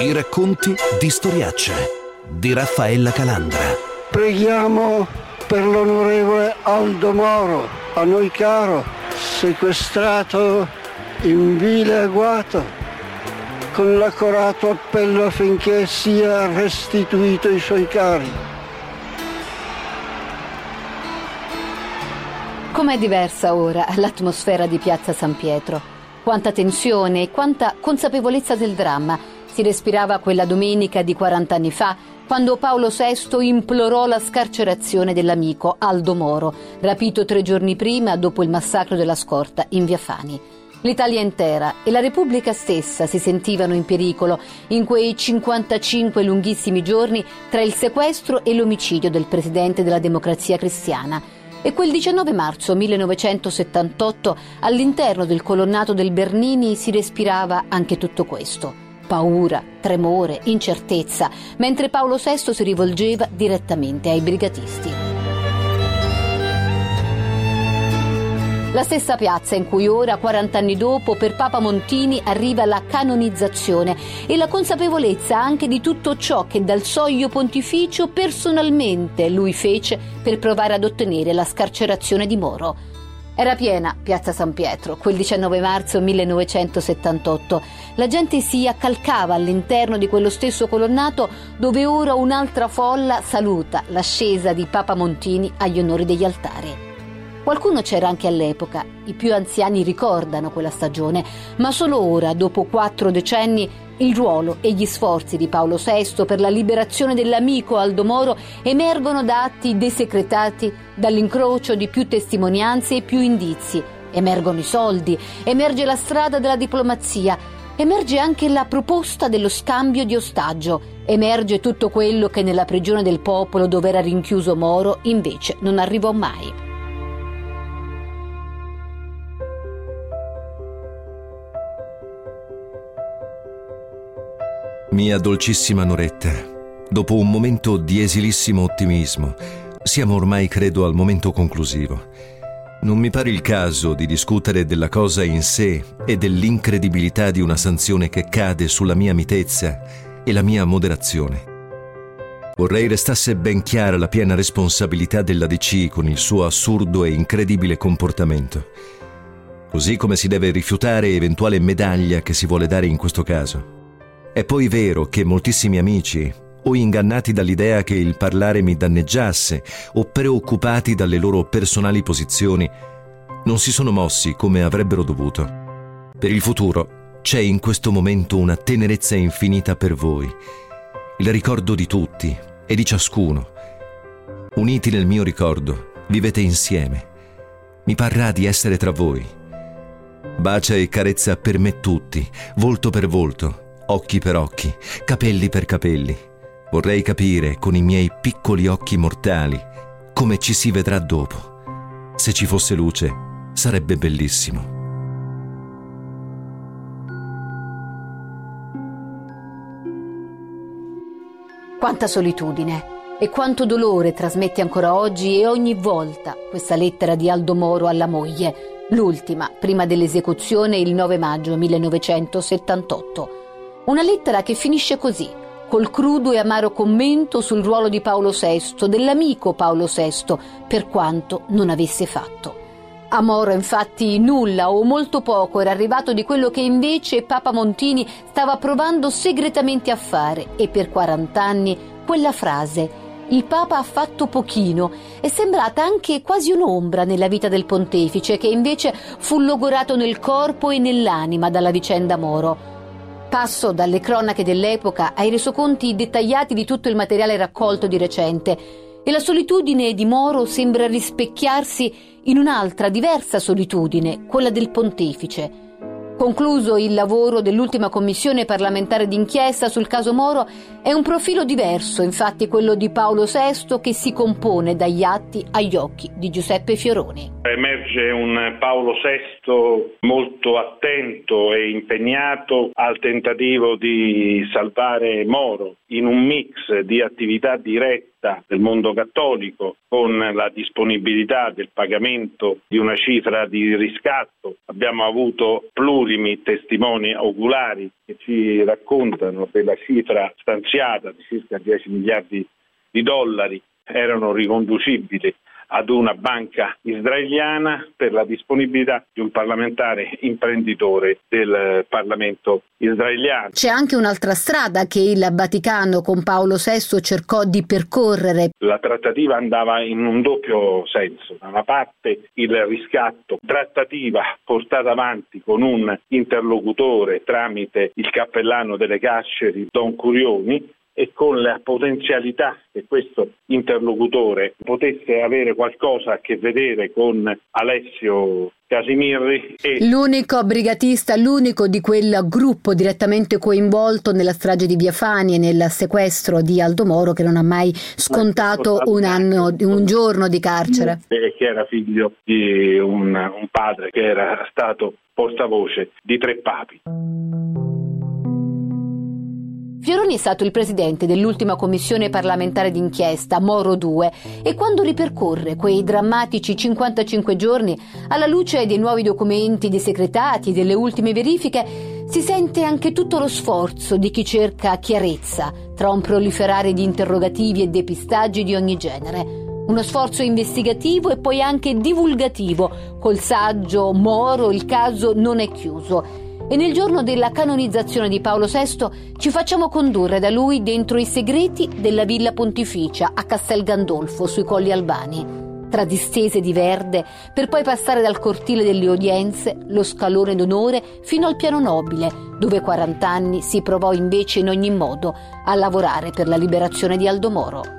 I racconti di Storiacce di Raffaella Calandra. Preghiamo per l'onorevole Aldo Moro, a noi caro, sequestrato in vile agguato, con l'accorato appello affinché sia restituito ai suoi cari. Com'è diversa ora l'atmosfera di Piazza San Pietro? Quanta tensione e quanta consapevolezza del dramma si respirava quella domenica di 40 anni fa, quando Paolo VI implorò la scarcerazione dell'amico Aldo Moro, rapito tre giorni prima dopo il massacro della scorta in Via Fani. L'Italia intera e la Repubblica stessa si sentivano in pericolo in quei 55 lunghissimi giorni tra il sequestro e l'omicidio del presidente della Democrazia Cristiana. E quel 19 marzo 1978 all'interno del colonnato del Bernini si respirava anche tutto questo paura, tremore, incertezza, mentre Paolo VI si rivolgeva direttamente ai brigatisti. La stessa piazza in cui ora, 40 anni dopo, per Papa Montini arriva la canonizzazione e la consapevolezza anche di tutto ciò che dal soglio pontificio personalmente lui fece per provare ad ottenere la scarcerazione di Moro. Era piena Piazza San Pietro quel 19 marzo 1978. La gente si accalcava all'interno di quello stesso colonnato dove ora un'altra folla saluta l'ascesa di Papa Montini agli onori degli altari. Qualcuno c'era anche all'epoca, i più anziani ricordano quella stagione, ma solo ora, dopo quattro decenni, il ruolo e gli sforzi di Paolo VI per la liberazione dell'amico Aldo Moro emergono da atti desecretati, dall'incrocio di più testimonianze e più indizi. Emergono i soldi, emerge la strada della diplomazia, emerge anche la proposta dello scambio di ostaggio, emerge tutto quello che nella prigione del popolo dove era rinchiuso Moro invece non arrivò mai. Mia dolcissima Noretta, dopo un momento di esilissimo ottimismo, siamo ormai credo al momento conclusivo. Non mi pare il caso di discutere della cosa in sé e dell'incredibilità di una sanzione che cade sulla mia mitezza e la mia moderazione. Vorrei restasse ben chiara la piena responsabilità della DC con il suo assurdo e incredibile comportamento, così come si deve rifiutare eventuale medaglia che si vuole dare in questo caso. È poi vero che moltissimi amici, o ingannati dall'idea che il parlare mi danneggiasse, o preoccupati dalle loro personali posizioni, non si sono mossi come avrebbero dovuto. Per il futuro c'è in questo momento una tenerezza infinita per voi, il ricordo di tutti e di ciascuno. Uniti nel mio ricordo, vivete insieme. Mi parrà di essere tra voi. Bacia e carezza per me tutti, volto per volto, occhi per occhi, capelli per capelli. Vorrei capire con i miei piccoli occhi mortali come ci si vedrà dopo. Se ci fosse luce, sarebbe bellissimo. Quanta solitudine e quanto dolore trasmette ancora oggi e ogni volta questa lettera di Aldo Moro alla moglie, l'ultima prima dell'esecuzione il 9 maggio 1978. Una lettera che finisce così, col crudo e amaro commento sul ruolo di Paolo VI, dell'amico Paolo VI, per quanto non avesse fatto. A Moro infatti nulla o molto poco era arrivato di quello che invece Papa Montini stava provando segretamente a fare e per 40 anni quella frase il Papa ha fatto pochino è sembrata anche quasi un'ombra nella vita del pontefice che invece fu logorato nel corpo e nell'anima dalla vicenda Moro. Passo dalle cronache dell'epoca ai resoconti dettagliati di tutto il materiale raccolto di recente. E la solitudine di Moro sembra rispecchiarsi in un'altra diversa solitudine, quella del pontefice Concluso il lavoro dell'ultima commissione parlamentare d'inchiesta sul caso Moro, è un profilo diverso, infatti quello di Paolo VI, che si compone dagli atti agli occhi di Giuseppe Fioroni. Emerge un Paolo VI molto attento e impegnato al tentativo di salvare Moro in un mix di attività dirette offerta del mondo cattolico con la disponibilità del pagamento di una cifra di riscatto. Abbiamo avuto plurimi testimoni oculari che ci raccontano che la cifra stanziata di circa 10 miliardi di dollari erano riconducibili ad una banca israeliana per la disponibilità di un parlamentare imprenditore del Parlamento israeliano. C'è anche un'altra strada che il Vaticano con Paolo VI cercò di percorrere. La trattativa andava in un doppio senso. Da una parte il riscatto, trattativa portata avanti con un interlocutore tramite il cappellano delle carceri Don Curioni e con la potenzialità che questo interlocutore potesse avere qualcosa a che vedere con Alessio Casimirri. E... L'unico brigatista, l'unico di quel gruppo direttamente coinvolto nella strage di Via Fani e nel sequestro di Aldo Moro che non ha mai scontato un, anno, un giorno di carcere. E che era figlio di un, un padre che era stato portavoce di tre papi. Fioroni è stato il presidente dell'ultima commissione parlamentare d'inchiesta, Moro 2, e quando ripercorre quei drammatici 55 giorni alla luce dei nuovi documenti, dei secretati, delle ultime verifiche, si sente anche tutto lo sforzo di chi cerca chiarezza tra un proliferare di interrogativi e depistaggi di ogni genere. Uno sforzo investigativo e poi anche divulgativo. Col saggio Moro il caso non è chiuso e nel giorno della canonizzazione di Paolo VI ci facciamo condurre da lui dentro i segreti della Villa Pontificia a Castel Gandolfo sui Colli Albani, tra distese di verde, per poi passare dal cortile delle udienze, lo scalone d'onore, fino al piano nobile, dove 40 anni si provò invece in ogni modo a lavorare per la liberazione di Aldo Moro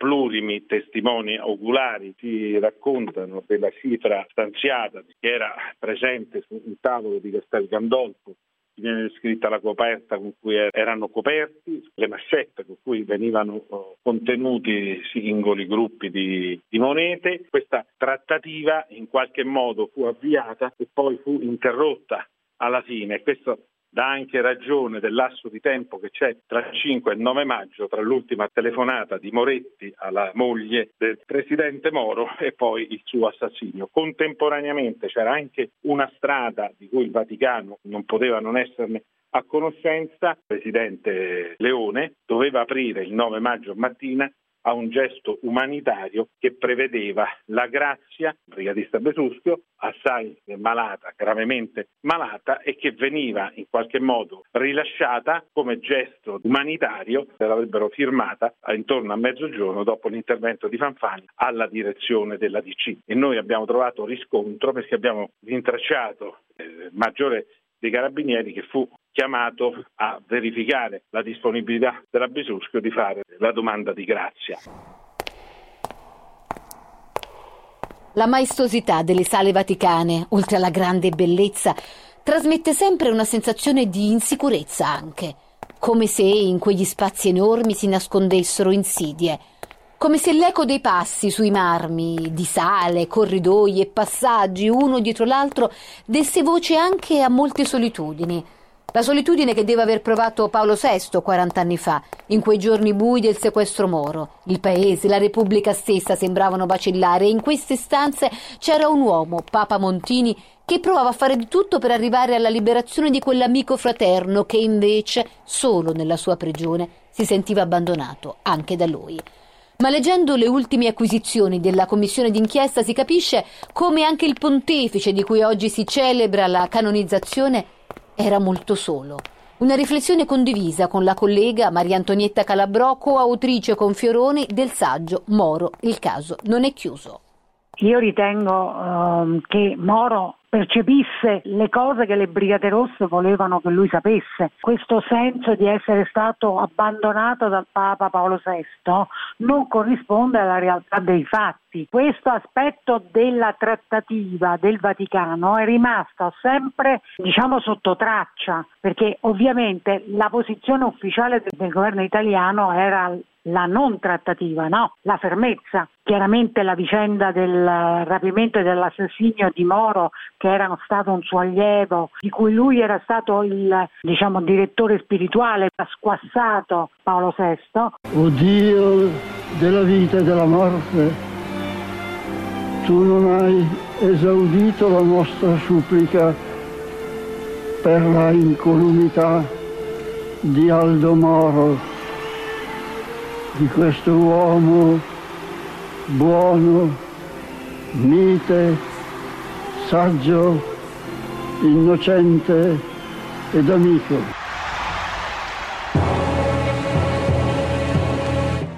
plurimi testimoni oculari ci raccontano della cifra stanziata che era presente sul tavolo di Castel Gandolfo viene descritta la coperta con cui erano coperti, le mascette con cui venivano oh, contenuti singoli gruppi di, di, monete. Questa trattativa in qualche modo fu avviata e poi fu interrotta alla fine. Questo dà anche ragione del lasso di tempo che c'è tra il 5 e il 9 maggio, tra l'ultima telefonata di Moretti alla moglie del presidente Moro e poi il suo assassinio. Contemporaneamente c'era anche una strada di cui il Vaticano non poteva non esserne a conoscenza, il presidente Leone doveva aprire il 9 maggio mattina a un gesto umanitario che prevedeva la grazia, brigadista Besuschio, assai malata, gravemente malata e che veniva in qualche modo rilasciata come gesto umanitario, l'avrebbero firmata intorno a mezzogiorno dopo l'intervento di Fanfani alla direzione della DC. E noi abbiamo trovato riscontro perché abbiamo rintracciato eh, maggiore dei carabinieri che fu chiamato a verificare la disponibilità della Besuschio di fare la domanda di grazia. La maestosità delle sale vaticane, oltre alla grande bellezza, trasmette sempre una sensazione di insicurezza anche, come se in quegli spazi enormi si nascondessero insidie, come se l'eco dei passi sui marmi, di sale, corridoi e passaggi uno dietro l'altro desse voce anche a molte solitudini. La solitudine che deve aver provato Paolo VI 40 anni fa, in quei giorni bui del sequestro moro. Il paese, la Repubblica stessa sembravano vacillare e in queste stanze c'era un uomo, Papa Montini, che provava a fare di tutto per arrivare alla liberazione di quell'amico fraterno che invece, solo nella sua prigione, si sentiva abbandonato anche da lui. Ma leggendo le ultime acquisizioni della commissione d'inchiesta si capisce come anche il pontefice di cui oggi si celebra la canonizzazione era molto solo. Una riflessione condivisa con la collega Maria Antonietta Calabrò, coautrice con Fioroni del saggio Moro, il caso non è chiuso. Io ritengo um, che Moro percepisse le cose che le Brigate Rosse volevano che lui sapesse. Questo senso di essere stato abbandonato dal Papa Paolo VI non corrisponde alla realtà dei fatti. Questo aspetto della trattativa del Vaticano è rimasto sempre diciamo sotto traccia perché ovviamente la posizione ufficiale del governo italiano era la non trattativa, no, la fermezza. Chiaramente la vicenda del rapimento e dell'assassinio di Moro, che era stato un suo allievo, di cui lui era stato il diciamo, direttore spirituale, ha squassato Paolo VI. O Dio della vita e della morte, tu non hai esaudito la nostra supplica per la incolumità di Aldo Moro di questo uomo buono, mite, saggio, innocente ed amico.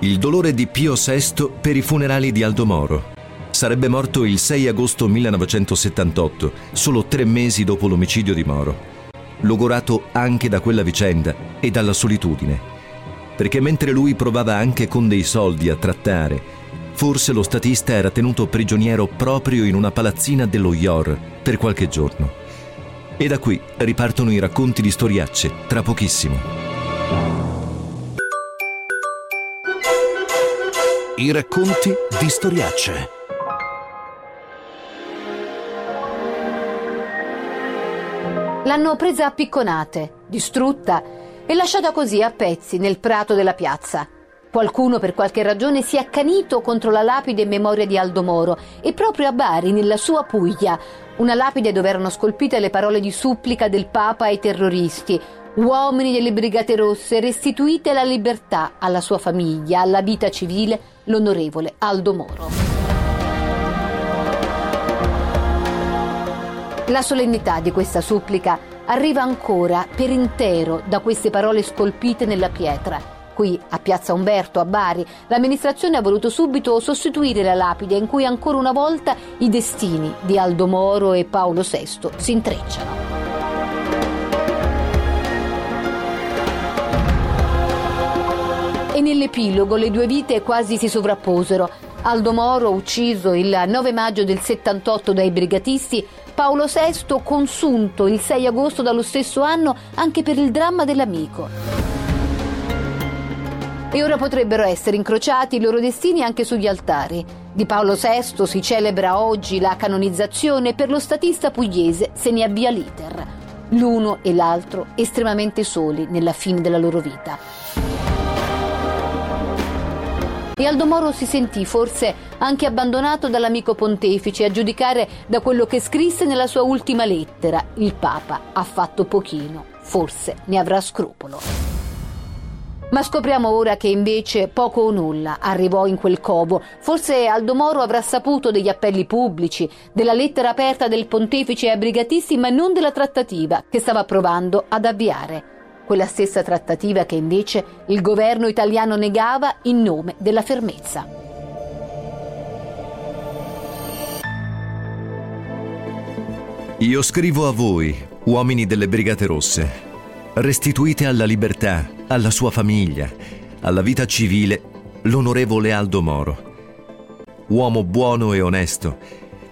Il dolore di Pio VI per i funerali di Aldo Moro. Sarebbe morto il 6 agosto 1978, solo tre mesi dopo l'omicidio di Moro. Logorato anche da quella vicenda e dalla solitudine perché mentre lui provava anche con dei soldi a trattare, forse lo statista era tenuto prigioniero proprio in una palazzina dello IOR per qualche giorno. E da qui ripartono i racconti di storiacce, tra pochissimo. I racconti di storiacce. L'hanno presa a picconate, distrutta e lasciata così a pezzi nel prato della piazza. Qualcuno per qualche ragione si è accanito contro la lapide in memoria di Aldo Moro e proprio a Bari, nella sua Puglia, una lapide dove erano scolpite le parole di supplica del Papa ai terroristi, uomini delle Brigate Rosse, restituite la libertà alla sua famiglia, alla vita civile, l'onorevole Aldo Moro. La solennità di questa supplica arriva ancora per intero da queste parole scolpite nella pietra. Qui, a Piazza Umberto, a Bari, l'amministrazione ha voluto subito sostituire la lapide in cui ancora una volta i destini di Aldo Moro e Paolo VI si intrecciano. E nell'epilogo le due vite quasi si sovrapposero. Aldo Moro, ucciso il 9 maggio del 78 dai brigatisti, Paolo VI consunto il 6 agosto dallo stesso anno anche per il dramma dell'amico. E ora potrebbero essere incrociati i loro destini anche sugli altari. Di Paolo VI si celebra oggi la canonizzazione per lo statista pugliese se ne avvia l'iter. L'uno e l'altro estremamente soli nella fine della loro vita. E Aldo Moro si sentì forse anche abbandonato dall'amico pontefice, a giudicare da quello che scrisse nella sua ultima lettera. Il Papa ha fatto pochino, forse ne avrà scrupolo. Ma scopriamo ora che invece poco o nulla arrivò in quel covo. Forse Aldo Moro avrà saputo degli appelli pubblici, della lettera aperta del pontefice ai brigatisti, ma non della trattativa che stava provando ad avviare quella stessa trattativa che invece il governo italiano negava in nome della fermezza. Io scrivo a voi, uomini delle Brigate Rosse, restituite alla libertà, alla sua famiglia, alla vita civile, l'onorevole Aldo Moro. Uomo buono e onesto,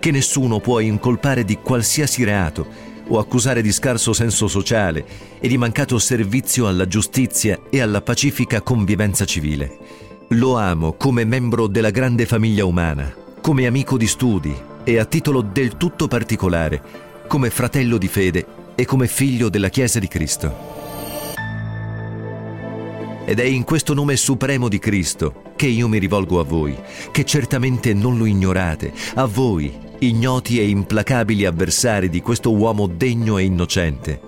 che nessuno può incolpare di qualsiasi reato, o accusare di scarso senso sociale e di mancato servizio alla giustizia e alla pacifica convivenza civile. Lo amo come membro della grande famiglia umana, come amico di studi e a titolo del tutto particolare, come fratello di fede e come figlio della Chiesa di Cristo. Ed è in questo nome supremo di Cristo che io mi rivolgo a voi, che certamente non lo ignorate, a voi ignoti e implacabili avversari di questo uomo degno e innocente.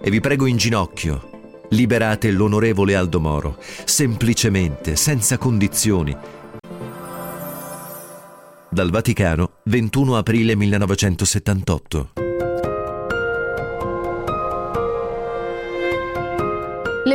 E vi prego in ginocchio, liberate l'onorevole Aldo Moro, semplicemente, senza condizioni. Dal Vaticano, 21 aprile 1978.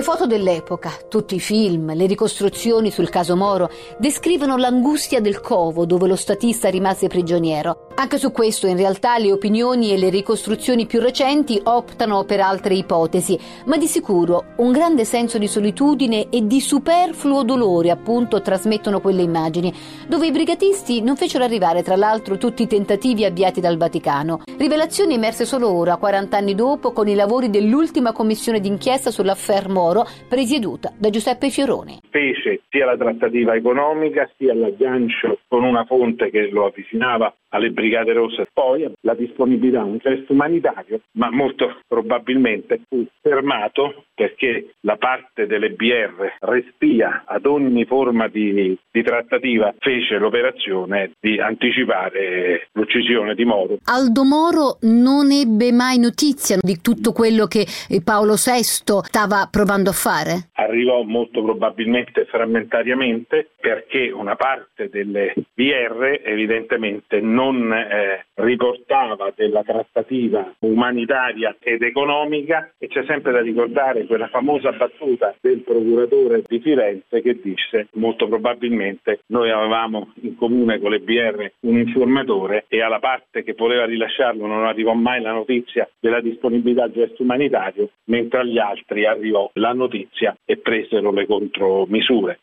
Le foto dell'epoca, tutti i film, le ricostruzioni sul caso Moro descrivono l'angustia del covo dove lo statista rimase prigioniero. Anche su questo in realtà le opinioni e le ricostruzioni più recenti optano per altre ipotesi, ma di sicuro un grande senso di solitudine e di superfluo dolore appunto trasmettono quelle immagini, dove i brigatisti non fecero arrivare tra l'altro tutti i tentativi avviati dal Vaticano. Rivelazioni emerse solo ora, 40 anni dopo, con i lavori dell'ultima commissione d'inchiesta sull'affair Moro, presieduta da Giuseppe Fioroni. Fece sia la trattativa economica sia l'aggancio con una fonte che lo avvicinava alle Brigate Rosse. Poi la disponibilità, un gesto umanitario, ma molto probabilmente fu fermato perché la parte delle BR respia ad ogni forma di, di trattativa, fece l'operazione di anticipare l'uccisione di Moro. Aldo Moro non ebbe mai notizia di tutto quello che Paolo VI stava provando a fare? Arrivò molto probabilmente frammentariamente perché una parte delle BR evidentemente non non eh, riportava della trattativa umanitaria ed economica e c'è sempre da ricordare quella famosa battuta del procuratore di Firenze che disse molto probabilmente noi avevamo in comune con le BR un informatore e alla parte che voleva rilasciarlo non arrivò mai la notizia della disponibilità al gesto umanitario mentre agli altri arrivò la notizia e presero le contromisure.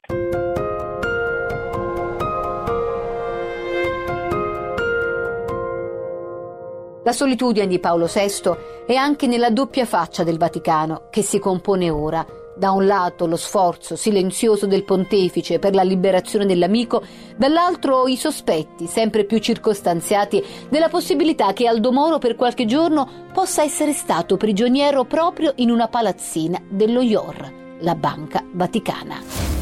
La solitudine di Paolo VI è anche nella doppia faccia del Vaticano che si compone ora. Da un lato lo sforzo silenzioso del pontefice per la liberazione dell'amico, dall'altro i sospetti, sempre più circostanziati, della possibilità che Aldo Moro per qualche giorno possa essere stato prigioniero proprio in una palazzina dello IOR, la Banca Vaticana.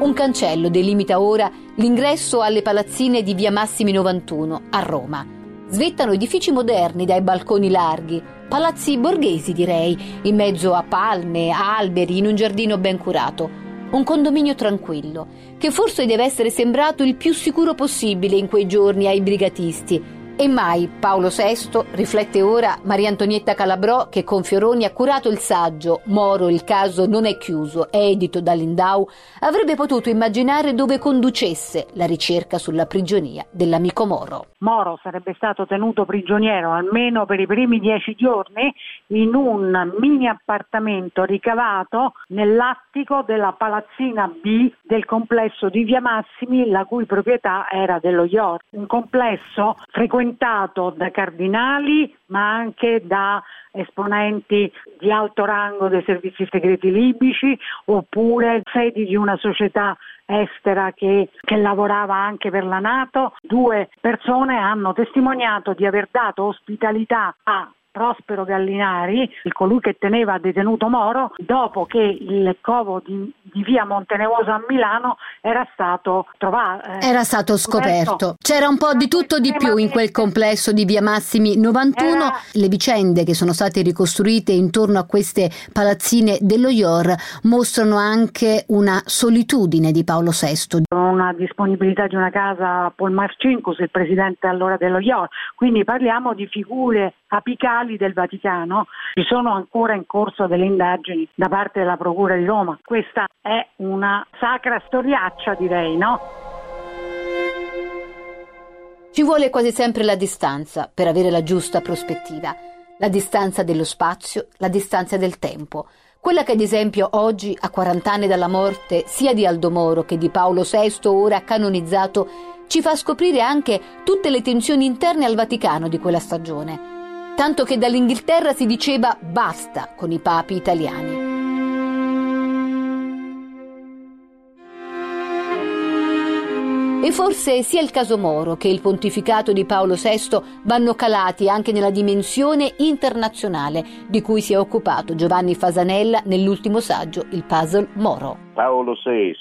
Un cancello delimita ora l'ingresso alle palazzine di via Massimi 91 a Roma. Svettano edifici moderni dai balconi larghi, palazzi borghesi direi, in mezzo a palme, alberi, in un giardino ben curato. Un condominio tranquillo, che forse deve essere sembrato il più sicuro possibile in quei giorni ai brigatisti, e mai Paolo VI, riflette ora Maria Antonietta Calabrò, che con Fioroni ha curato il saggio Moro, il caso non è chiuso, edito da Lindau, avrebbe potuto immaginare dove conducesse la ricerca sulla prigionia dell'amico Moro. Moro sarebbe stato tenuto prigioniero almeno per i primi dieci giorni in un mini appartamento ricavato nell'attico della palazzina B del complesso di Via Massimi, la cui proprietà era dello York. Un complesso frequentato frequentato da cardinali ma anche da esponenti di alto rango dei servizi segreti libici oppure sedi di una società estera che, che, lavorava anche per la Nato. Due persone hanno testimoniato di aver dato ospitalità a Prospero Gallinari, colui che teneva detenuto Moro, dopo che il covo di, di via Montenevosa a Milano era stato trovato. Eh, era stato scoperto. C'era un po' di tutto di più in quel complesso di via Massimi 91. Era... Le vicende che sono state ricostruite intorno a queste palazzine dello IOR mostrano anche una solitudine di Paolo VI. Una disponibilità di una casa a Paul Marcinkus, il presidente allora dello IOR. Quindi parliamo di figure apicali del Vaticano, ci sono ancora in corso delle indagini da parte della Procura di Roma. Questa è una sacra storiaccia, direi, no? Ci vuole quasi sempre la distanza per avere la giusta prospettiva, la distanza dello spazio, la distanza del tempo. Quella che ad esempio oggi, a 40 anni dalla morte sia di Aldo Moro che di Paolo VI, ora canonizzato, ci fa scoprire anche tutte le tensioni interne al Vaticano di quella stagione tanto che dall'Inghilterra si diceva basta con i papi italiani. E forse sia il caso Moro che il pontificato di Paolo VI vanno calati anche nella dimensione internazionale di cui si è occupato Giovanni Fasanella nell'ultimo saggio Il puzzle Moro. Paolo VI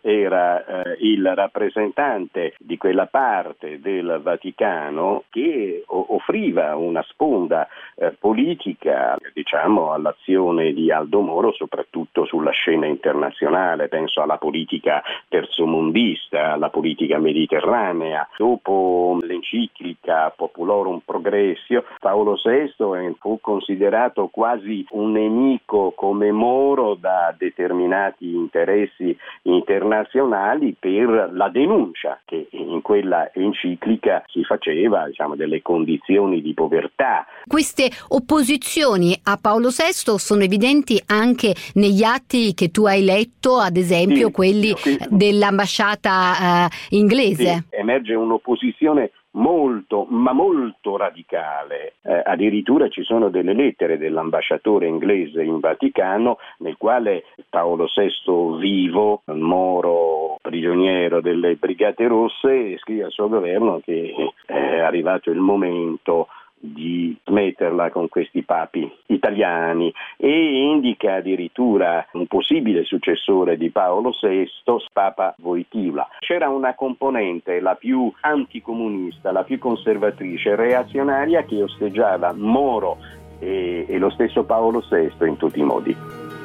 era eh, il rappresentante di quella parte del Vaticano che o- offriva una sponda eh, politica diciamo, all'azione di Aldo Moro, soprattutto sulla scena internazionale, penso alla politica terzomondista, alla politica mediterranea. Dopo l'enciclica Populorum Progressio, Paolo VI fu considerato quasi un nemico come Moro da determinati interessi internazionali per la denuncia che in quella enciclica si faceva diciamo, delle condizioni di povertà. Queste opposizioni a Paolo VI sono evidenti anche negli atti che tu hai letto, ad esempio sì, quelli sì. dell'ambasciata eh, inglese. Sì, emerge un'opposizione molto, ma molto radicale. Eh, addirittura ci sono delle lettere dell'ambasciatore inglese in Vaticano nel quale Paolo VI vivo, moro prigioniero delle Brigate Rosse, scrive al suo governo che è arrivato il momento di smetterla con questi papi italiani e indica addirittura un possibile successore di Paolo VI, Papa Voitila. C'era una componente, la più anticomunista, la più conservatrice, reazionaria che osteggiava Moro e, e lo stesso Paolo VI in tutti i modi.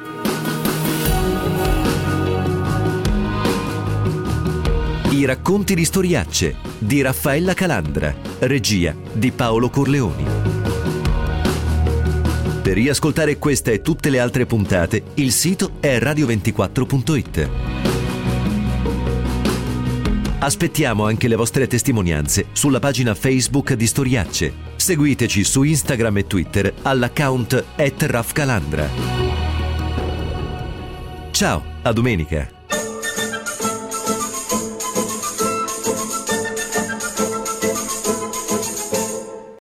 I racconti di storiacce di Raffaella Calandra, regia di Paolo Corleoni. Per riascoltare questa e tutte le altre puntate, il sito è radio24.it. Aspettiamo anche le vostre testimonianze sulla pagina Facebook di Storiacce. Seguiteci su Instagram e Twitter all'account at Ciao, a domenica!